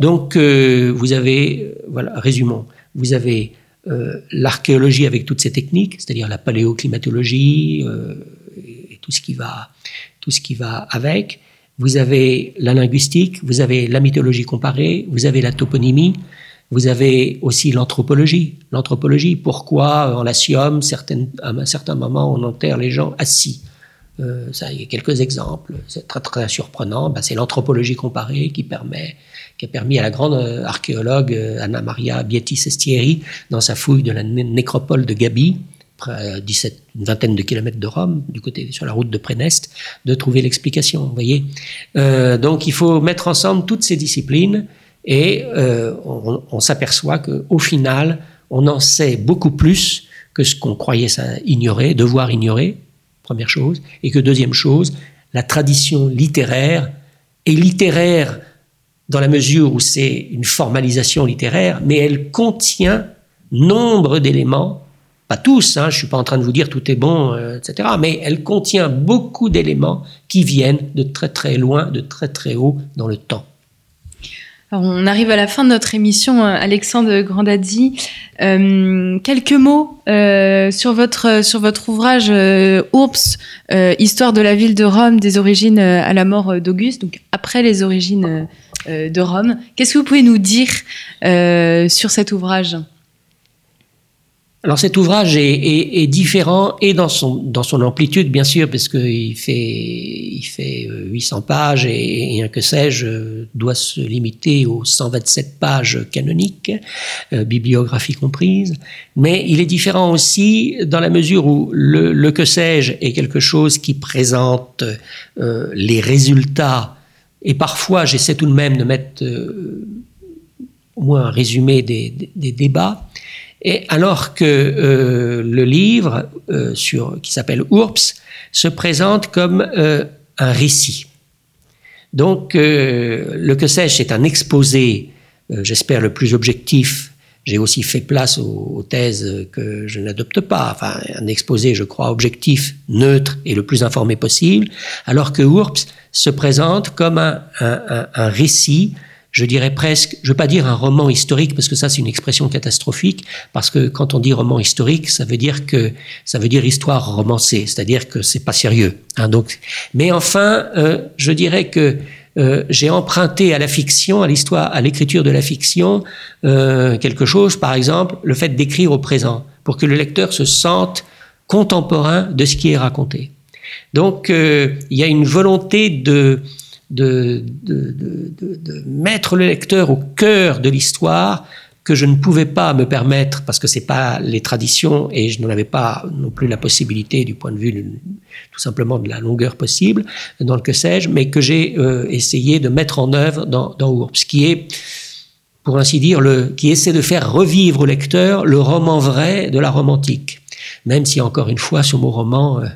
Donc, euh, vous avez, voilà, résumons, vous avez euh, l'archéologie avec toutes ses techniques, c'est-à-dire la paléoclimatologie euh, et tout ce qui va, tout ce qui va avec. Vous avez la linguistique, vous avez la mythologie comparée, vous avez la toponymie, vous avez aussi l'anthropologie. L'anthropologie, pourquoi en Latium, à un certain moment, on enterre les gens assis euh, ça, il y a quelques exemples. C'est très très surprenant. Ben, c'est l'anthropologie comparée qui permet, qui a permis à la grande euh, archéologue euh, Anna Maria Bietti Sestieri, dans sa fouille de la nécropole de Gabi, près 17, une vingtaine de kilomètres de Rome, du côté sur la route de Préneste, de trouver l'explication. Voyez. Donc, il faut mettre ensemble toutes ces disciplines et on, on s'aperçoit qu'au final, on en sait beaucoup plus que ce qu'on croyait ignorer, devoir ignorer, première chose, et que deuxième chose, la tradition littéraire est littéraire dans la mesure où c'est une formalisation littéraire, mais elle contient nombre d'éléments, pas tous, hein, je ne suis pas en train de vous dire tout est bon, euh, etc., mais elle contient beaucoup d'éléments qui viennent de très très loin, de très très haut dans le temps. On arrive à la fin de notre émission, euh, Alexandre Grandadzi. Euh, quelques mots euh, sur, votre, ouvrage Ourps, Histoire de la ville de Rome, des origines à la mort d'Auguste, donc après les origines de Rome. Qu'est-ce que vous pouvez nous dire sur cet ouvrage? Alors cet ouvrage est, est, est, différent et dans son, dans son amplitude, bien sûr, parce qu'il fait, il fait 800 pages et, et un que sais-je doit se limiter aux 127 pages canoniques, euh, bibliographie comprise. Mais il est différent aussi dans la mesure où le, le que sais-je est quelque chose qui présente euh, les résultats et parfois j'essaie tout de même de mettre euh, au moins un résumé des, des débats. Et alors que euh, le livre euh, sur, qui s'appelle Ourps se présente comme euh, un récit. Donc, le que sais-je, c'est un exposé, j'espère, le plus objectif. J'ai aussi fait place aux, thèses que je n'adopte pas. Enfin, un exposé, je crois, objectif, neutre et le plus informé possible, alors que Ourps se présente comme un, un récit je dirais presque, je ne veux pas dire un roman historique parce que ça c'est une expression catastrophique, parce que quand on dit roman historique, ça veut dire que ça veut dire histoire romancée, c'est-à-dire que c'est pas sérieux. Hein, donc, mais enfin, euh, je dirais que euh, j'ai emprunté à la fiction, à l'histoire, à l'écriture de la fiction, euh, quelque chose, par exemple, le fait d'écrire au présent, pour que le lecteur se sente contemporain de ce qui est raconté. Donc, euh, il y a une volonté de de, de, de, de, mettre le lecteur au cœur de l'histoire que je ne pouvais pas me permettre parce que c'est pas les traditions et je n'en avais pas non plus la possibilité du point de vue tout simplement de la longueur possible dans le que sais-je, mais que j'ai euh, essayé de mettre en œuvre dans, dans Ourp, ce qui est pour ainsi dire, le, qui essaie de faire revivre au lecteur le roman vrai de la romantique. Même si, encore une fois, ce mot roman euh,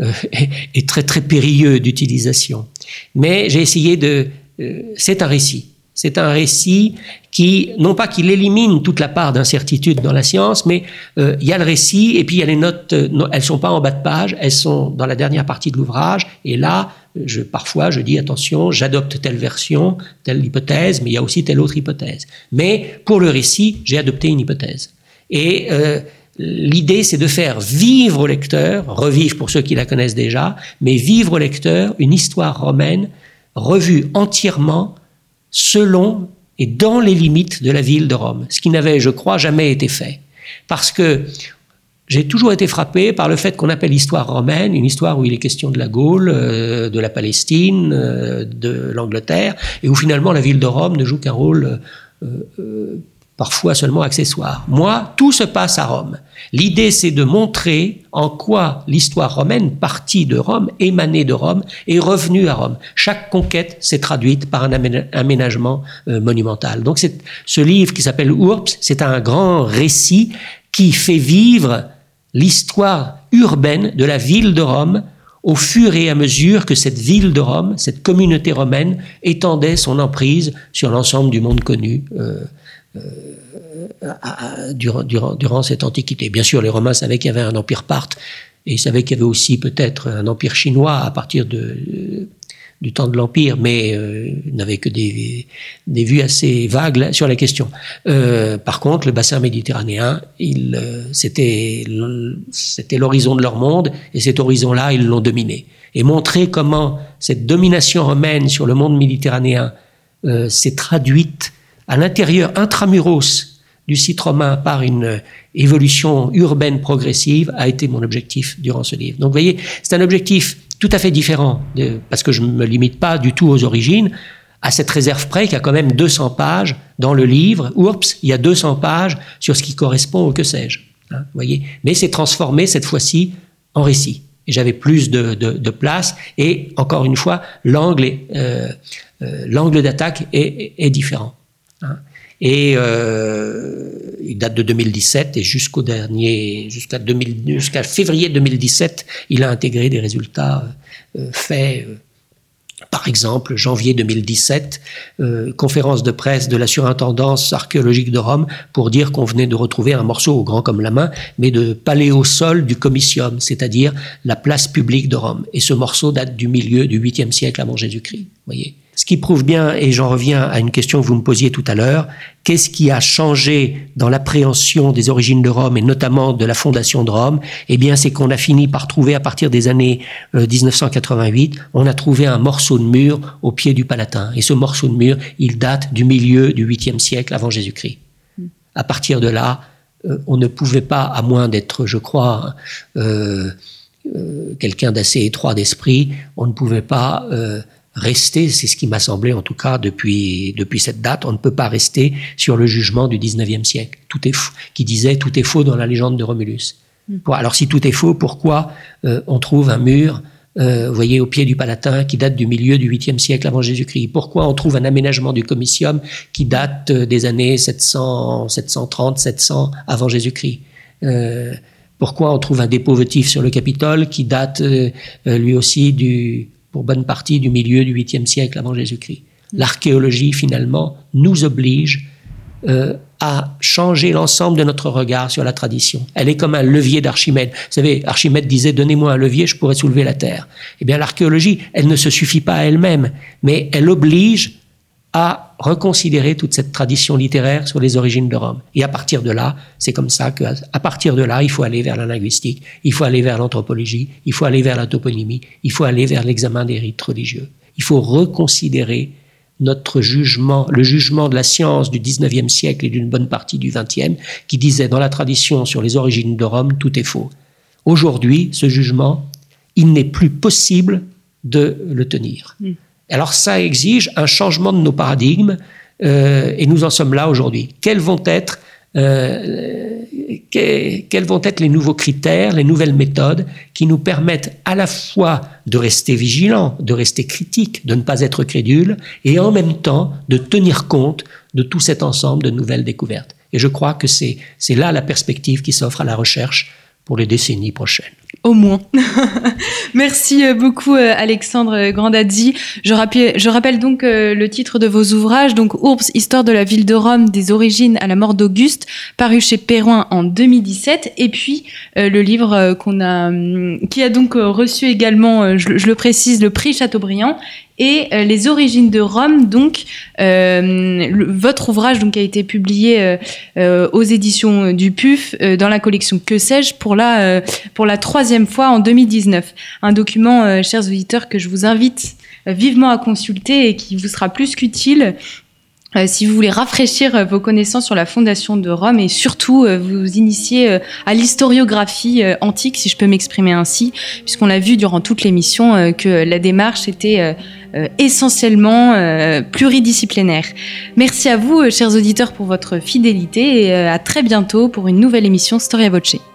euh, est, très très périlleux d'utilisation. Mais j'ai essayé de... Euh, c'est un récit. C'est un récit qui, non pas qu'il élimine toute la part d'incertitude dans la science, mais il y a le récit et puis il y a les notes, elles sont pas en bas de page, elles sont dans la dernière partie de l'ouvrage. Et là, parfois, je dis attention, j'adopte telle version, telle hypothèse, mais il y a aussi telle autre hypothèse. Mais pour le récit, j'ai adopté une hypothèse. Et euh, l'idée, c'est de faire vivre au lecteur, revivre pour ceux qui la connaissent déjà, mais vivre au lecteur une histoire romaine revue entièrement selon et dans les limites de la ville de Rome, ce qui n'avait, je crois, jamais été fait. Parce que j'ai toujours été frappé par le fait qu'on appelle l'histoire romaine une histoire où il est question de la Gaule, euh, de la Palestine, euh, de l'Angleterre, et où finalement la ville de Rome ne joue qu'un rôle euh, parfois seulement accessoire. Moi, tout se passe à Rome. L'idée, c'est de montrer en quoi l'histoire romaine, partie de Rome, émanée de Rome, est revenue à Rome. Chaque conquête s'est traduite par un aménagement monumental. Donc, ce livre qui s'appelle Urps, c'est un grand récit qui fait vivre l'histoire urbaine de la ville de Rome au fur et à mesure que cette ville de Rome, cette communauté romaine, étendait son emprise sur l'ensemble du monde connu euh, euh, durant, cette antiquité. Bien sûr, les Romains savaient qu'il y avait un empire parthe, et ils savaient qu'il y avait aussi peut-être un empire chinois à partir du temps de l'Empire, mais euh, n'avait que des, vues assez vagues sur la question. Euh, par contre, le bassin méditerranéen, euh, c'était, l'horizon de leur monde, et cet horizon-là, ils l'ont dominé. Et montrer comment cette domination romaine sur le monde méditerranéen s'est traduite à l'intérieur intramuros du site romain par une évolution urbaine progressive a été mon objectif durant ce livre. Donc vous voyez, c'est un objectif tout à fait différent, parce que je ne me limite pas du tout aux origines, à cette réserve près qu'il y a quand même 200 pages dans le livre. Oups, il y a 200 pages sur ce qui correspond au que sais-je. Hein, voyez Mais c'est transformé cette fois-ci en récit. Et j'avais plus de, place. Et encore une fois, l'angle euh, euh, d'attaque est, différent. Hein. Et euh, il date de 2017 et jusqu'au dernier, jusqu'à février 2017, il a intégré des résultats euh, faits. Euh, par exemple, janvier 2017, euh, conférence de presse de la surintendance archéologique de Rome pour dire qu'on venait de retrouver un morceau grand comme la main, mais de paléosol du comitium, c'est-à-dire la place publique de Rome. Et ce morceau date du milieu du 8e siècle avant Jésus-Christ. Voyez. Ce qui prouve bien, et j'en reviens à une question que vous me posiez tout à l'heure, qu'est-ce qui a changé dans l'appréhension des origines de Rome et notamment de la fondation de Rome? Eh bien, c'est qu'on a fini par trouver à partir des années 1988, euh, on a trouvé un morceau de mur au pied du Palatin. Et ce morceau de mur, il date du milieu du 8e siècle avant Jésus-Christ. Hmm. À partir de là, euh, on ne pouvait pas, à moins d'être, je crois, euh, euh quelqu'un d'assez étroit d'esprit, on ne pouvait pas rester, c'est ce qui m'a semblé en tout cas depuis, depuis cette date, on ne peut pas rester sur le jugement du 19e siècle, tout est fou, qui disait tout est faux dans la légende de Romulus. Mm. Alors si tout est faux, pourquoi euh, on trouve un mur, euh, vous voyez, au pied du Palatin qui date du milieu du 8e siècle avant Jésus-Christ? Pourquoi on trouve un aménagement du Comitium qui date euh, des années 700, 730, 700 avant Jésus-Christ? Pourquoi on trouve un dépôt votif sur le Capitole qui date lui aussi du pour bonne partie du milieu du 8e siècle avant Jésus-Christ. L'archéologie, finalement, nous oblige euh, à changer l'ensemble de notre regard sur la tradition. Elle est comme un levier d'Archimède. Vous savez, Archimède disait Donnez-moi un levier, je pourrais soulever la terre. Eh bien, l'archéologie, elle ne se suffit pas à elle-même, mais elle oblige à reconsidérer toute cette tradition littéraire sur les origines de Rome. Et à partir de là, c'est comme ça que, à partir de là, il faut aller vers la linguistique, il faut aller vers l'anthropologie, il faut aller vers la toponymie, il faut aller vers l'examen des rites religieux. Il faut reconsidérer notre jugement, le jugement de la science du 19e siècle et d'une bonne partie du 20e, qui disait dans la tradition sur les origines de Rome, tout est faux. Aujourd'hui, ce jugement, il n'est plus possible de le tenir. Mm. Alors ça exige un changement de nos paradigmes euh, et nous en sommes là aujourd'hui. Quels vont être euh, quels vont être les nouveaux critères, les nouvelles méthodes qui nous permettent à la fois de rester vigilants, de rester critiques, de ne pas être crédules, et en même temps de tenir compte de tout cet ensemble de nouvelles découvertes. Et je crois que c'est là la perspective qui s'offre à la recherche pour les décennies prochaines. Au moins. Merci euh, beaucoup euh, Alexandre. Je rappelle, je rappelle donc euh, le titre de vos ouvrages, donc Ourbs, histoire de la ville de Rome, des origines à la mort d'Auguste, paru chez Perroin en 2017, et puis le livre qu'on a, hum, qui a donc reçu également, je, le précise, le prix Chateaubriand et euh, les origines de Rome. Donc, euh, votre ouvrage donc a été publié euh, aux éditions du PUF dans la collection Que sais-je pour la pour la troisième fois en 2019. Un document, chers auditeurs, que je vous invite vivement à consulter et qui vous sera plus qu'utile euh, si vous voulez rafraîchir euh, vos connaissances sur la fondation de Rome et surtout euh, vous initier à l'historiographie antique, si je peux m'exprimer ainsi, puisqu'on l'a vu durant toute l'émission que la démarche était essentiellement pluridisciplinaire. Merci à vous, chers auditeurs, pour votre fidélité et à très bientôt pour une nouvelle émission Storia Voce.